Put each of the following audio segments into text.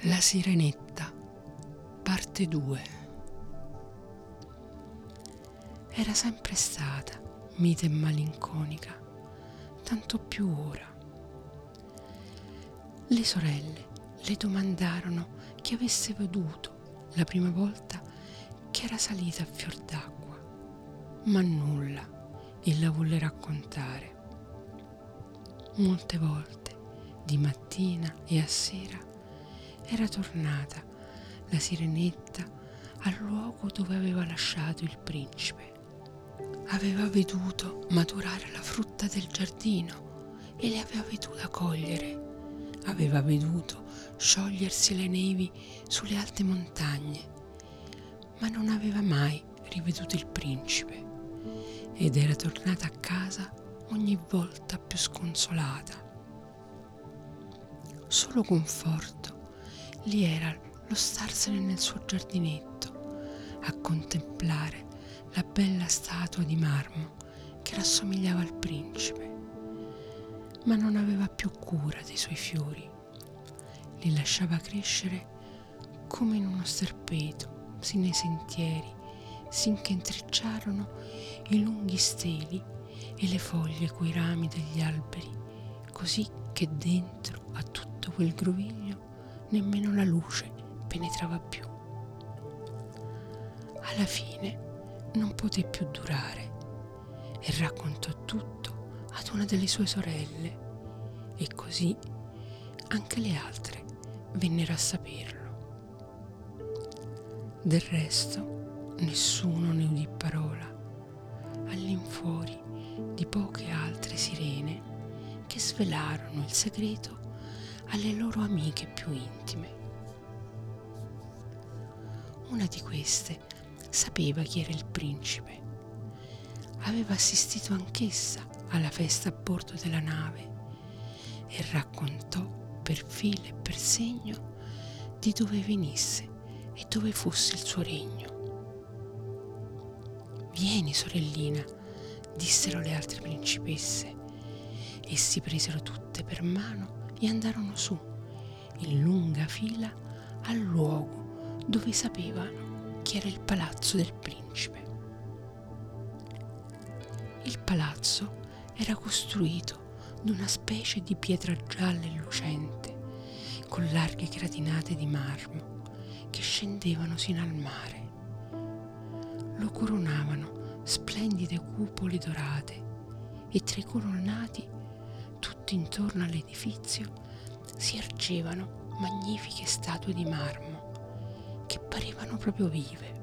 La Sirenetta, parte 2. Era sempre stata mite e malinconica, tanto più ora. Le sorelle le domandarono chi avesse veduto la prima volta che era salita a fior d'acqua, ma nulla ella volle raccontare. Molte volte, di mattina e a sera, era tornata la sirenetta al luogo dove aveva lasciato il principe. Aveva veduto maturare la frutta del giardino e le aveva veduta cogliere. Aveva veduto sciogliersi le nevi sulle alte montagne, ma non aveva mai riveduto il principe ed era tornata a casa ogni volta più sconsolata. Solo conforto lì era lo starsene nel suo giardinetto a contemplare la bella statua di marmo che rassomigliava al principe, ma non aveva più cura dei suoi fiori. Li lasciava crescere come in uno sterpeto, sì nei sentieri, sinché intrecciarono i lunghi steli e le foglie coi rami degli alberi, così che dentro a tutto quel groviglio nemmeno la luce penetrava più. Alla fine non poté più durare e raccontò tutto ad una delle sue sorelle e così anche le altre vennero a saperlo. Del resto nessuno ne udì parola all'infuori di poche altre sirene che svelarono il segreto alle loro amiche più intime. Una di queste sapeva chi era il principe. Aveva assistito anch'essa alla festa a bordo della nave e raccontò per filo e per segno di dove venisse e dove fosse il suo regno. Vieni, sorellina, dissero le altre principesse, e si presero tutte per mano e andarono su, in lunga fila, al luogo dove sapevano che era il palazzo del principe. Il palazzo era costruito d'una specie di pietra gialla e lucente, con larghe gratinate di marmo che scendevano sino al mare. Lo coronavano splendide cupole dorate e tra i colonnati tutti intorno all'edifizio si ergevano magnifiche statue di marmo che parevano proprio vive.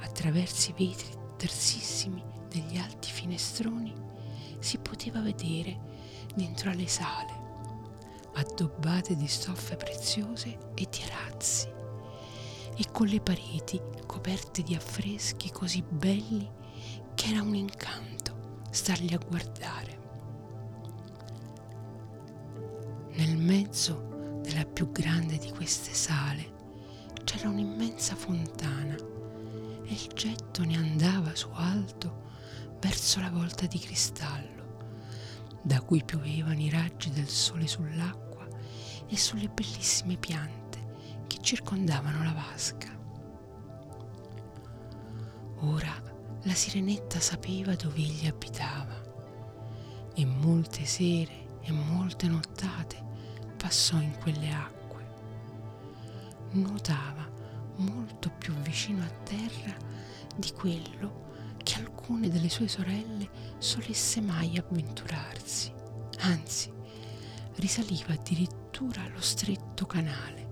Attraverso i vetri tersissimi degli alti finestroni si poteva vedere dentro alle sale, addobbate di stoffe preziose e di arazzi, e con le pareti coperte di affreschi così belli che era un incanto starli a guardare. Nel mezzo della più grande di queste sale c'era un'immensa fontana e il getto ne andava su alto verso la volta di cristallo, da cui piovevano i raggi del sole sull'acqua e sulle bellissime piante che circondavano la vasca. Ora la sirenetta sapeva dove egli abitava e molte sere e molte nottate passò in quelle acque. Nuotava molto più vicino a terra di quello che alcune delle sue sorelle solesse mai avventurarsi. Anzi, risaliva addirittura lo stretto canale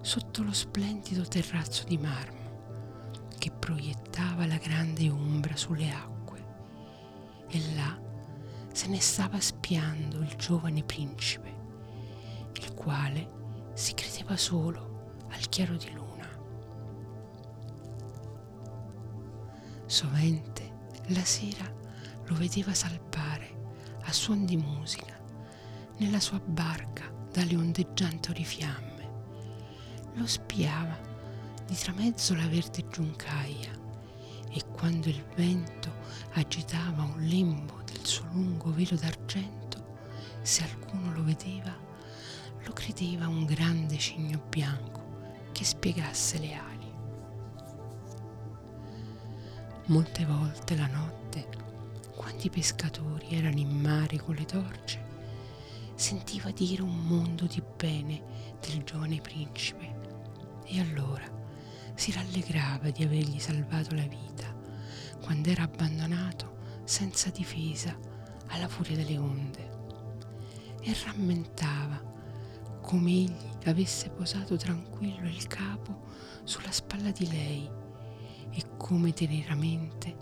sotto lo splendido terrazzo di marmo che proiettava la grande ombra sulle acque e là se ne stava spiando il giovane principe il quale si credeva solo al chiaro di luna. Sovente la sera lo vedeva salpare a suon di musica nella sua barca dalle ondeggianti orifiamme. Lo spiava di tramezzo la verde giuncaia e quando il vento agitava un lembo del suo lungo velo d'argento, se alcuno lo vedeva, lo credeva un grande cigno bianco che spiegasse le ali. Molte volte la notte, quando i pescatori erano in mare con le torce, sentiva dire un mondo di bene del giovane principe e allora si rallegrava di avergli salvato la vita quando era abbandonato senza difesa alla furia delle onde e rammentava come egli avesse posato tranquillo il capo sulla spalla di lei e come teneramente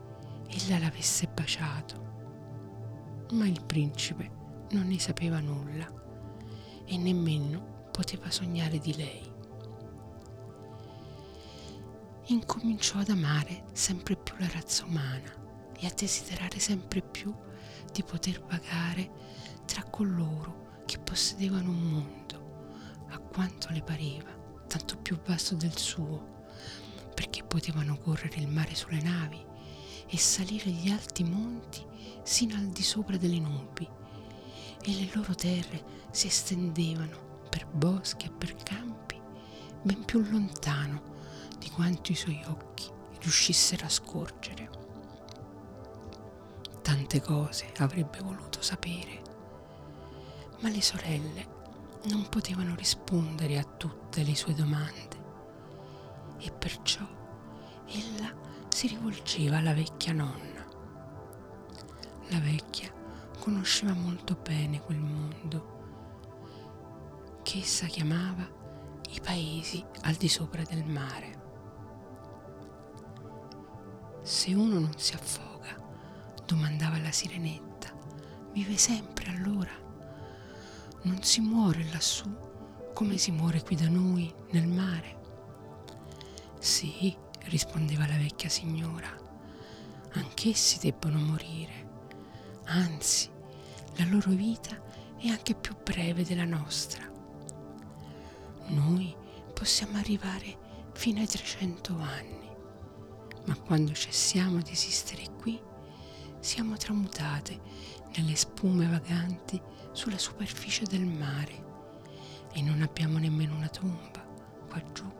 ella l'avesse baciato. Ma il principe non ne sapeva nulla e nemmeno poteva sognare di lei. Incominciò ad amare sempre più la razza umana e a desiderare sempre più di poter vagare tra coloro che possedevano un mondo, a quanto le pareva, tanto più vasto del suo, perché potevano correre il mare sulle navi e salire gli alti monti sino al di sopra delle nubi, e le loro terre si estendevano per boschi e per campi ben più lontano di quanto i suoi occhi riuscissero a scorgere. Tante cose avrebbe voluto sapere, ma le sorelle non potevano rispondere a tutte le sue domande e perciò ella si rivolgeva alla vecchia nonna. La vecchia conosceva molto bene quel mondo che essa chiamava i paesi al di sopra del mare. Se uno non si affoga, domandava la sirenetta, vive sempre allora. Non si muore lassù come si muore qui da noi nel mare. Sì, rispondeva la vecchia signora, anch'essi debbono morire. Anzi, la loro vita è anche più breve della nostra. Noi possiamo arrivare fino ai 300 anni ma quando cessiamo di esistere qui, siamo tramutate nelle spume vaganti sulla superficie del mare e non abbiamo nemmeno una tomba qua giù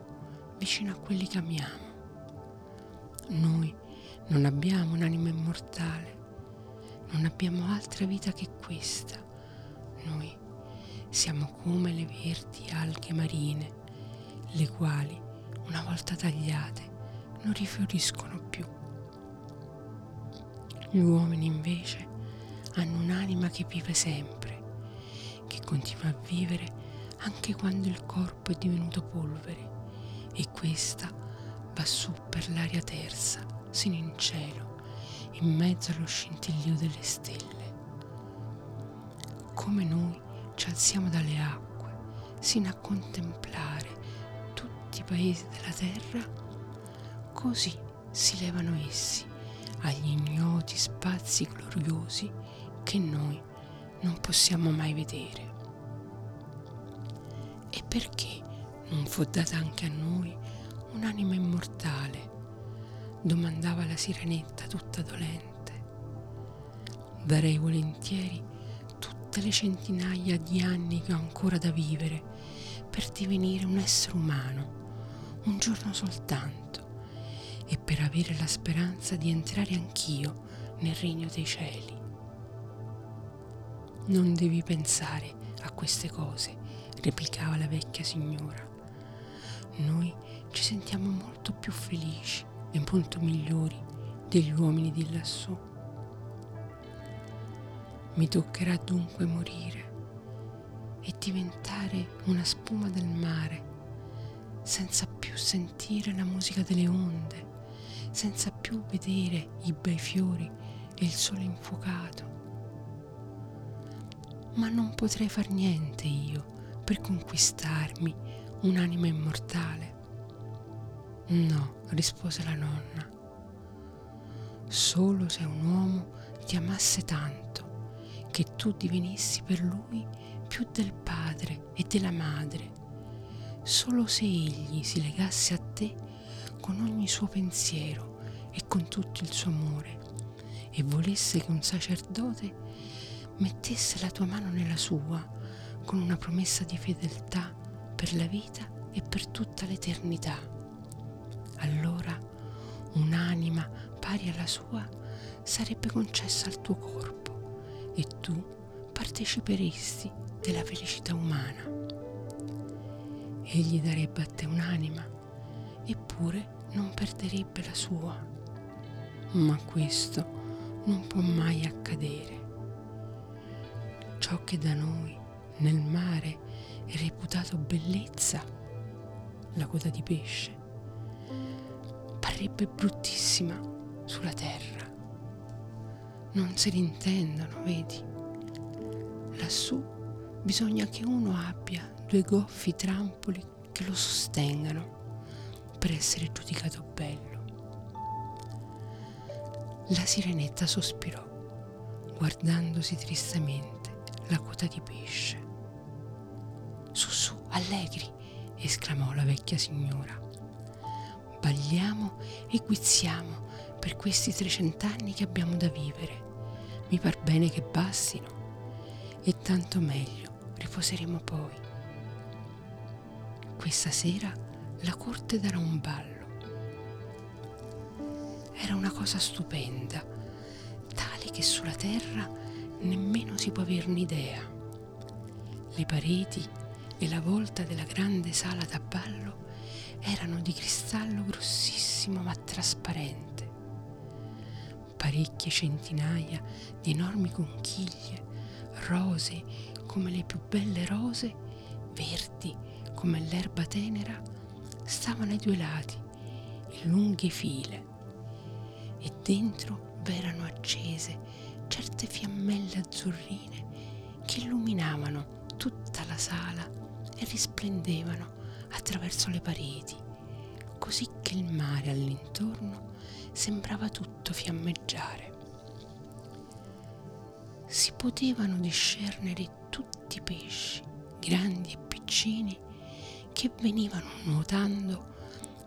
vicino a quelli che amiamo. Noi non abbiamo un'anima immortale, non abbiamo altra vita che questa. Noi siamo come le verdi alghe marine, le quali, una volta tagliate, non rifioriscono più. Gli uomini invece hanno un'anima che vive sempre, che continua a vivere anche quando il corpo è divenuto polvere e questa va su per l'aria terza, sino in cielo, in mezzo allo scintillio delle stelle. Come noi ci alziamo dalle acque sino a contemplare tutti i paesi della terra, Così si levano essi agli ignoti spazi gloriosi che noi non possiamo mai vedere. E perché non fu data anche a noi un'anima immortale? domandava la sirenetta tutta dolente. Darei volentieri tutte le centinaia di anni che ho ancora da vivere per divenire un essere umano, un giorno soltanto e per avere la speranza di entrare anch'io nel regno dei cieli. Non devi pensare a queste cose, replicava la vecchia signora. Noi ci sentiamo molto più felici e molto migliori degli uomini di lassù. Mi toccherà dunque morire e diventare una spuma del mare senza più sentire la musica delle onde senza più vedere i bei fiori e il sole infuocato. Ma non potrei far niente io per conquistarmi un'anima immortale. No, rispose la nonna, solo se un uomo ti amasse tanto che tu divenissi per lui più del padre e della madre, solo se egli si legasse a te con ogni suo pensiero e con tutto il suo amore e volesse che un sacerdote mettesse la tua mano nella sua con una promessa di fedeltà per la vita e per tutta l'eternità. Allora un'anima pari alla sua sarebbe concessa al tuo corpo e tu parteciperesti della felicità umana. Egli darebbe a te un'anima, eppure non perderebbe la sua. Ma questo non può mai accadere. Ciò che da noi nel mare è reputato bellezza, la coda di pesce, parrebbe bruttissima sulla terra. Non se l'intendono, vedi? Lassù bisogna che uno abbia due goffi trampoli che lo sostengano per essere giudicato bello. La sirenetta sospirò, guardandosi tristemente la quota di pesce. Su, su, allegri, esclamò la vecchia signora. Balliamo e guizziamo per questi trecent'anni che abbiamo da vivere. Mi par bene che bastino. E tanto meglio, riposeremo poi. Questa sera la corte darà un ballo. Era una cosa stupenda, tale che sulla terra nemmeno si può averne idea. Le pareti e la volta della grande sala da ballo erano di cristallo grossissimo ma trasparente. Parecchie centinaia di enormi conchiglie, rose come le più belle rose, verdi come l'erba tenera, stavano ai due lati, in lunghe file, e dentro v'erano accese certe fiammelle azzurrine che illuminavano tutta la sala e risplendevano attraverso le pareti, così che il mare all'intorno sembrava tutto fiammeggiare. Si potevano discernere tutti i pesci, grandi e piccini, che venivano nuotando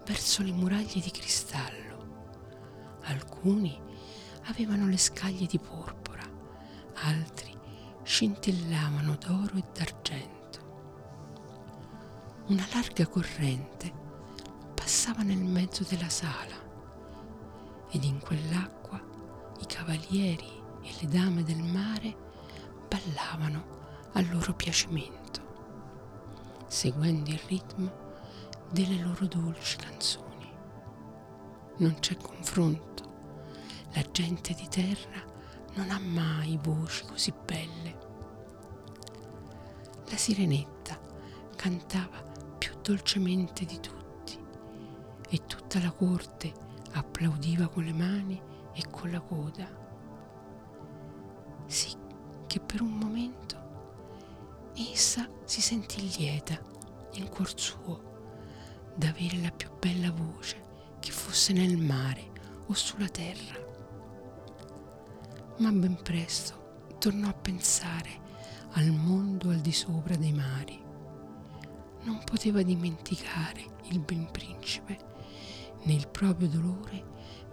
verso le muraglie di cristallo. Alcuni avevano le scaglie di porpora, altri scintillavano d'oro e d'argento. Una larga corrente passava nel mezzo della sala ed in quell'acqua i cavalieri e le dame del mare ballavano a loro piacimento seguendo il ritmo delle loro dolci canzoni. Non c'è confronto, la gente di terra non ha mai voci così belle. La sirenetta cantava più dolcemente di tutti e tutta la corte applaudiva con le mani e con la coda. Sì che per un momento essa si sentì lieta in cuor suo d'avere la più bella voce che fosse nel mare o sulla terra. Ma ben presto tornò a pensare al mondo al di sopra dei mari. Non poteva dimenticare il ben principe né il proprio dolore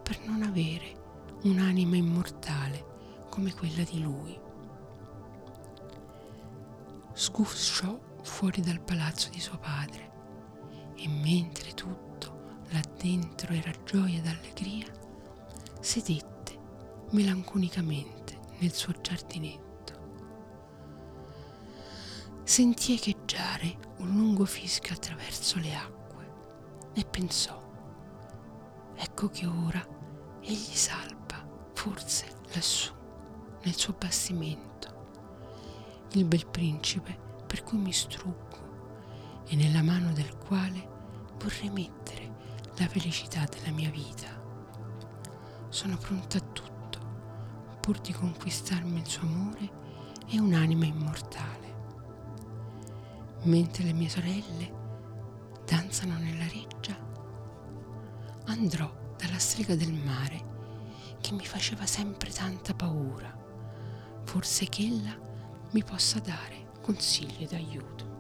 per non avere un'anima immortale come quella di lui sgusciò fuori dal palazzo di suo padre e mentre tutto là dentro era gioia ed allegria, sedette melanconicamente nel suo giardinetto. Sentì echeggiare un lungo fischio attraverso le acque e pensò, ecco che ora egli salpa, forse lassù, nel suo bastimento il bel principe per cui mi struggo e nella mano del quale vorrei mettere la felicità della mia vita. Sono pronta a tutto pur di conquistarmi il suo amore e un'anima immortale. Mentre le mie sorelle danzano nella reggia, andrò dalla strega del mare che mi faceva sempre tanta paura. Forse che ella mi possa dare consigli d'aiuto.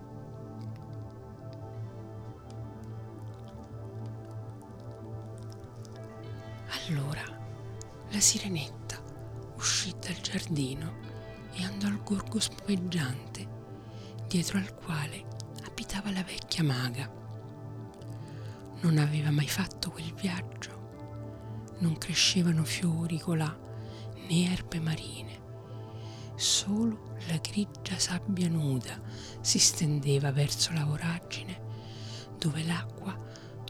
Allora la sirenetta dal giardino e andò al gorgo spumeggiante dietro al quale abitava la vecchia maga. Non aveva mai fatto quel viaggio, non crescevano fiori colà né erbe marine, solo la grigia sabbia nuda si stendeva verso la voragine dove l'acqua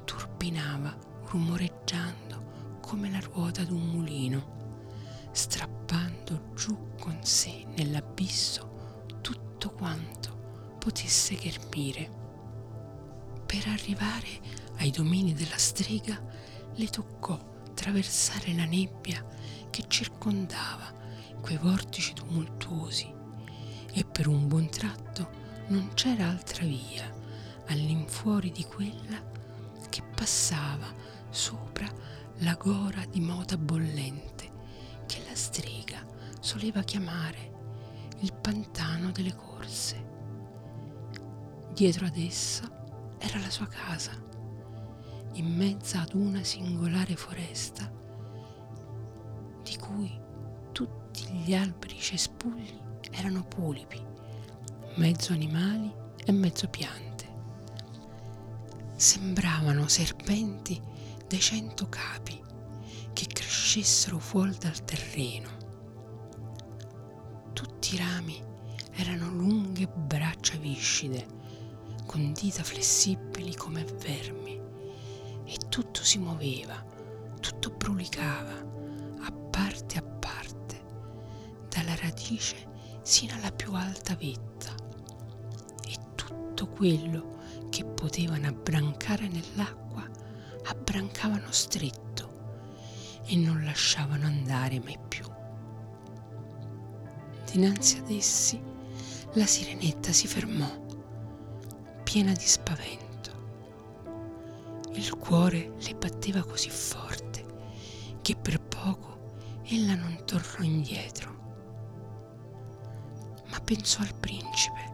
turbinava rumoreggiando come la ruota d'un mulino, strappando giù con sé nell'abisso tutto quanto potesse ghermire. Per arrivare ai domini della strega le toccò attraversare la nebbia che circondava quei vortici tumultuosi e per un buon tratto non c'era altra via all'infuori di quella che passava sopra la gora di mota bollente soleva chiamare il pantano delle corse. Dietro ad essa era la sua casa, in mezzo ad una singolare foresta di cui tutti gli alberi cespugli erano polipi, mezzo animali e mezzo piante. Sembravano serpenti dei cento capi che crescessero fuori dal terreno. Tutti i rami erano lunghe braccia viscide, con dita flessibili come vermi, e tutto si muoveva, tutto brulicava, a parte a parte, dalla radice sino alla più alta vetta. E tutto quello che potevano abbrancare nell'acqua abbrancavano stretto e non lasciavano andare mai più. Dinanzi ad essi la sirenetta si fermò, piena di spavento. Il cuore le batteva così forte che per poco ella non tornò indietro. Ma pensò al principe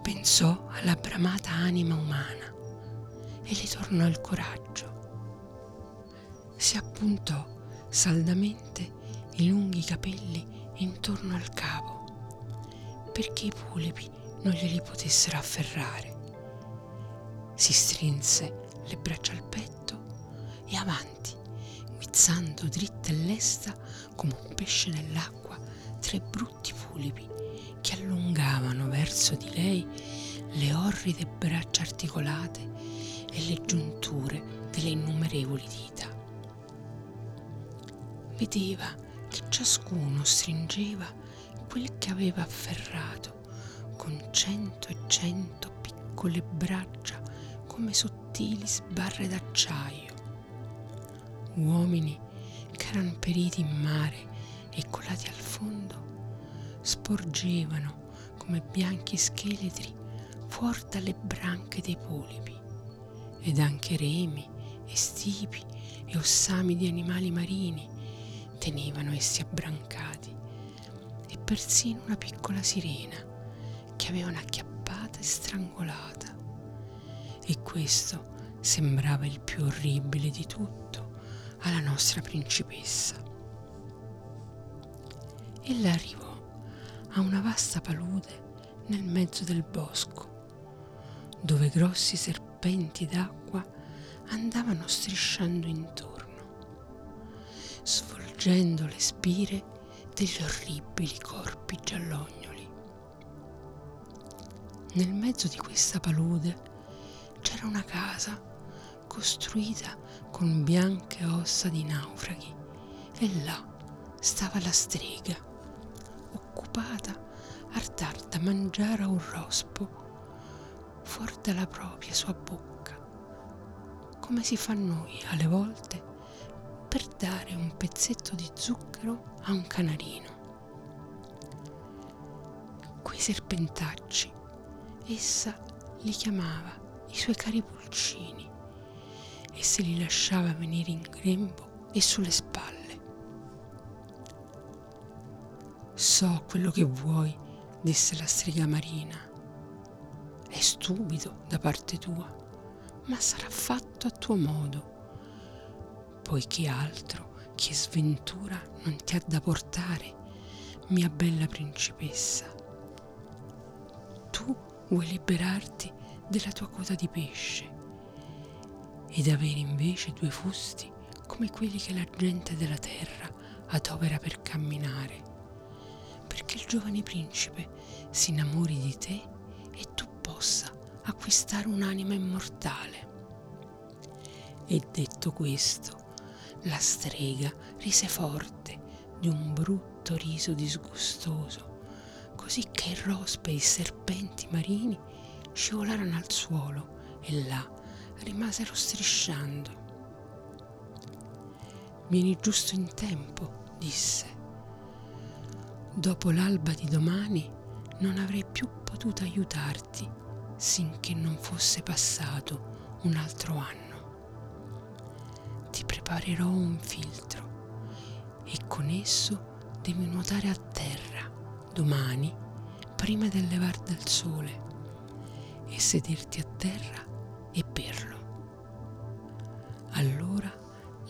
pensò alla bramata anima umana e le tornò il coraggio. Si appuntò saldamente i lunghi capelli intorno al capo perché i polipi non glieli potessero afferrare. Si strinse le braccia al petto e avanti, guizzando dritta e lesta come un pesce nell'acqua, tre brutti polipi che allungavano verso di lei le orride braccia articolate e le giunture delle innumerevoli dita. Vedeva che ciascuno stringeva quel che aveva afferrato con cento e cento piccole braccia come sottili sbarre d'acciaio. Uomini che erano periti in mare e colati al fondo sporgevano come bianchi scheletri fuori dalle branche dei polipi ed anche remi e stipi e ossami di animali marini tenevano essi abbrancati persino una piccola sirena che avevano acchiappata e strangolata e questo sembrava il più orribile di tutto alla nostra principessa. Ella arrivò a una vasta palude nel mezzo del bosco, dove grossi serpenti d'acqua andavano strisciando intorno, svolgendo le spire degli orribili corpi giallognoli. Nel mezzo di questa palude c'era una casa costruita con bianche ossa di naufraghi e là stava la strega occupata a dar da mangiare a un rospo fuori dalla propria sua bocca, come si fa noi alle volte dare un pezzetto di zucchero a un canarino. Quei serpentacci essa li chiamava i suoi cari pulcini e se li lasciava venire in grembo e sulle spalle. So quello che vuoi, disse la strega marina. È stupido da parte tua, ma sarà fatto a tuo modo. Poiché altro che sventura non ti ha da portare, mia bella principessa. Tu Vuoi liberarti della tua coda di pesce ed avere invece due fusti come quelli che la gente della terra adopera per camminare, perché il giovane principe si innamori di te e tu possa acquistare un'anima immortale. E detto questo, la strega rise forte di un brutto riso disgustoso, così che il rospe e i serpenti marini scivolarono al suolo e là rimasero strisciando. Vieni giusto in tempo, disse. Dopo l'alba di domani non avrei più potuto aiutarti sinché non fosse passato un altro anno. Ti preparerò un filtro e con esso devi nuotare a terra domani prima del levar del sole e sederti a terra e berlo. Allora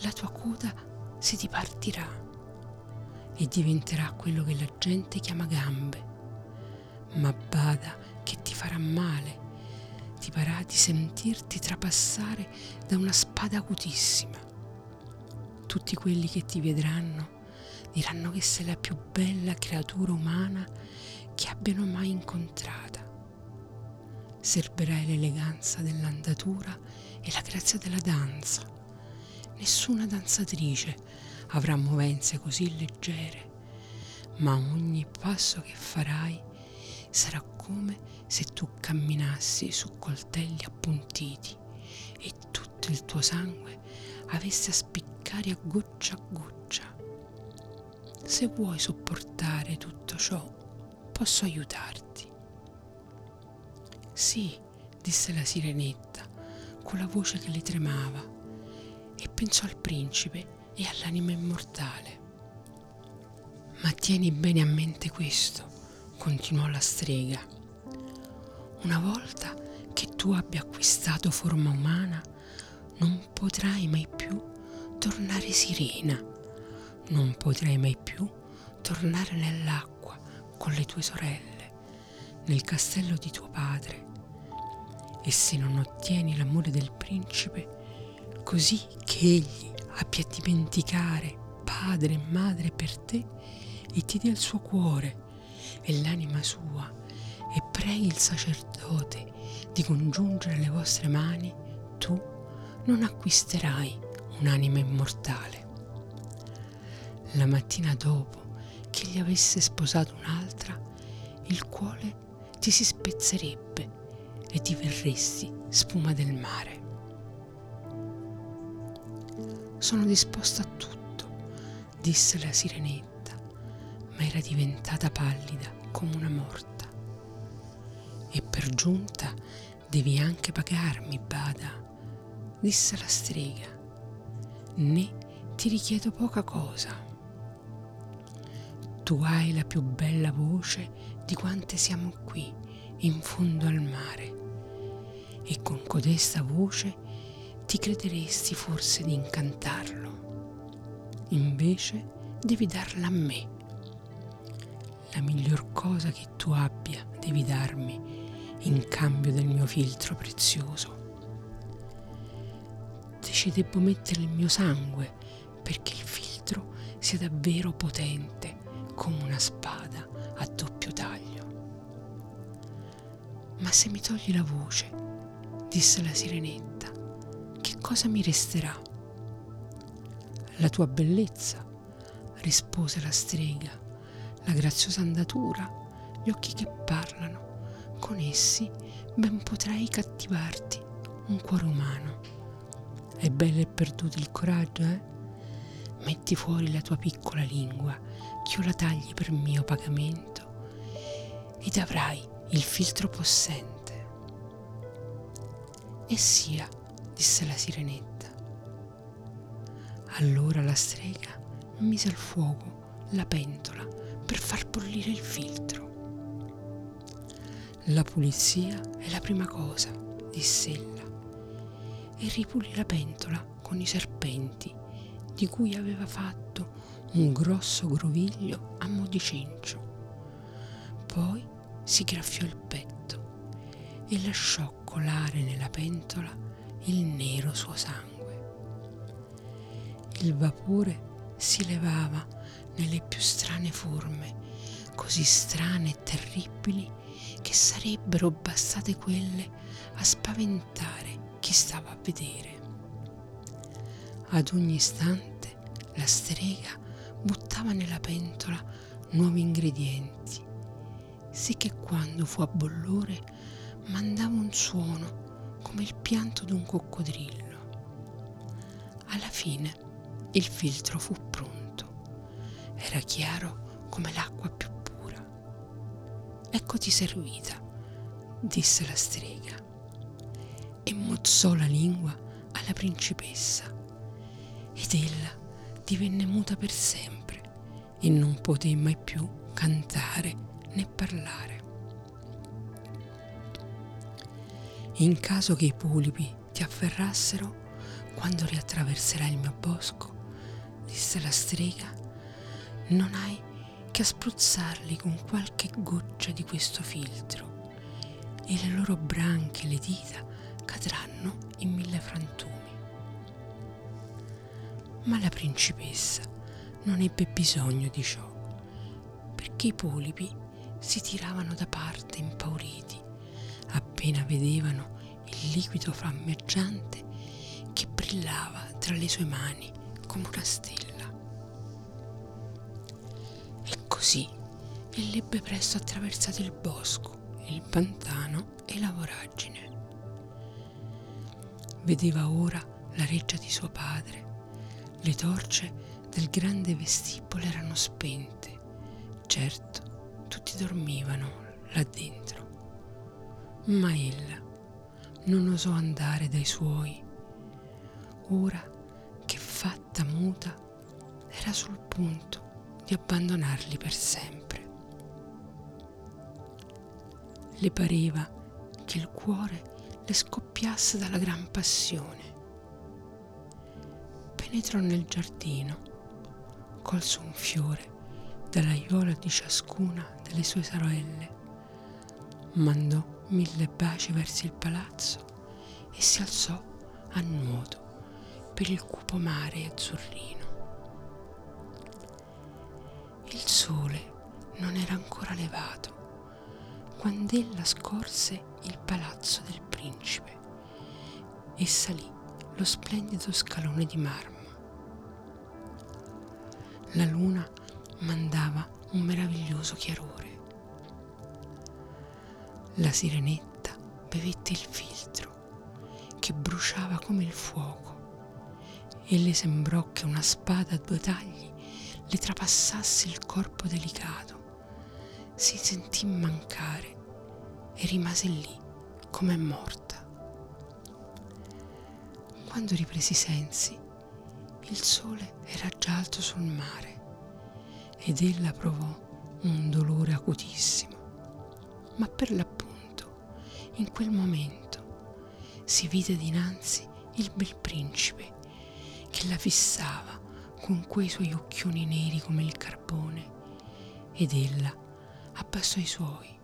la tua coda si dipartirà e diventerà quello che la gente chiama gambe. Ma bada che ti farà male, ti farà di sentirti trapassare da una spada acutissima. Tutti quelli che ti vedranno diranno che sei la più bella creatura umana che abbiano mai incontrata. Serberai l'eleganza dell'andatura e la grazia della danza. Nessuna danzatrice avrà movenze così leggere, ma ogni passo che farai sarà come se tu camminassi su coltelli appuntiti e tutto il tuo sangue avesse a spiccare a goccia a goccia. Se vuoi sopportare tutto ciò, posso aiutarti. Sì, disse la sirenetta, con la voce che le tremava, e pensò al principe e all'anima immortale. Ma tieni bene a mente questo, continuò la strega. Una volta che tu abbia acquistato forma umana, non potrai mai più tornare sirena non potrai mai più tornare nell'acqua con le tue sorelle, nel castello di tuo padre. E se non ottieni l'amore del principe, così che egli abbia a dimenticare padre e madre per te e ti dia il suo cuore e l'anima sua e preghi il sacerdote di congiungere le vostre mani, tu non acquisterai un'anima immortale la mattina dopo che gli avesse sposato un'altra, il cuore ti si spezzerebbe e ti verresti spuma del mare. Sono disposta a tutto, disse la sirenetta, ma era diventata pallida come una morta. E per giunta devi anche pagarmi, bada, disse la strega. Né ti richiedo poca cosa tu hai la più bella voce di quante siamo qui, in fondo al mare, e con codesta voce ti crederesti forse di incantarlo. Invece devi darla a me. La miglior cosa che tu abbia devi darmi in cambio del mio filtro prezioso. Ci devo mettere il mio sangue perché il filtro sia davvero potente come una spada a doppio taglio. Ma se mi togli la voce, disse la sirenetta, che cosa mi resterà? La tua bellezza, rispose la strega, la graziosa andatura, gli occhi che parlano. Con essi ben potrai cattivarti un cuore umano. È bello e perduto il coraggio, eh? Metti fuori la tua piccola lingua che io la tagli per mio pagamento ed avrai il filtro possente. E sia, disse la sirenetta. Allora la strega mise al fuoco la pentola per far bollire il filtro. La pulizia è la prima cosa, disse ella, e ripulì la pentola con i serpenti di cui aveva fatto un grosso groviglio a mo' di cencio. Poi si graffiò il petto e lasciò colare nella pentola il nero suo sangue. Il vapore si levava nelle più strane forme, così strane e terribili che sarebbero bastate quelle a spaventare chi stava a vedere. Ad ogni istante la strega buttava nella pentola nuovi ingredienti, sì quando fu a bollore mandava un suono come il pianto d'un coccodrillo. Alla fine il filtro fu pronto. Era chiaro come l'acqua più pura. Eccoti servita, disse la strega, e mozzò la lingua alla principessa. Ed ella divenne muta per sempre e non poté mai più cantare né parlare. In caso che i polipi ti afferrassero, quando riattraverserai il mio bosco, disse la strega, non hai che a spruzzarli con qualche goccia di questo filtro e le loro branche e le dita cadranno in mille frantumi. Ma la principessa non ebbe bisogno di ciò, perché i polipi si tiravano da parte impauriti appena vedevano il liquido fiammeggiante che brillava tra le sue mani come una stella. E così egli ebbe presto attraversato il bosco, il pantano e la voragine. Vedeva ora la reggia di suo padre. Le torce del grande vestibolo erano spente. Certo, tutti dormivano là dentro. Ma ella non osò andare dai suoi. Ora fatta muta, era sul punto di abbandonarli per sempre. Le pareva che il cuore le scoppiasse dalla gran passione. Penetrò nel giardino, colse un fiore dall'aiuola di ciascuna delle sue sorelle, mandò mille baci verso il palazzo e si alzò a nuoto per il cupo mare azzurrino. Il sole non era ancora levato quando ella scorse il palazzo del principe e salì lo splendido scalone di marmo. La luna mandava un meraviglioso chiarore. La sirenetta bevette il filtro che bruciava come il fuoco e le sembrò che una spada a due tagli le trapassasse il corpo delicato. Si sentì mancare e rimase lì come morta. Quando riprese i sensi, il sole era già alto sul mare ed ella provò un dolore acutissimo. Ma per l'appunto, in quel momento, si vide dinanzi il bel principe che la fissava con quei suoi occhioni neri come il carbone ed ella abbassò i suoi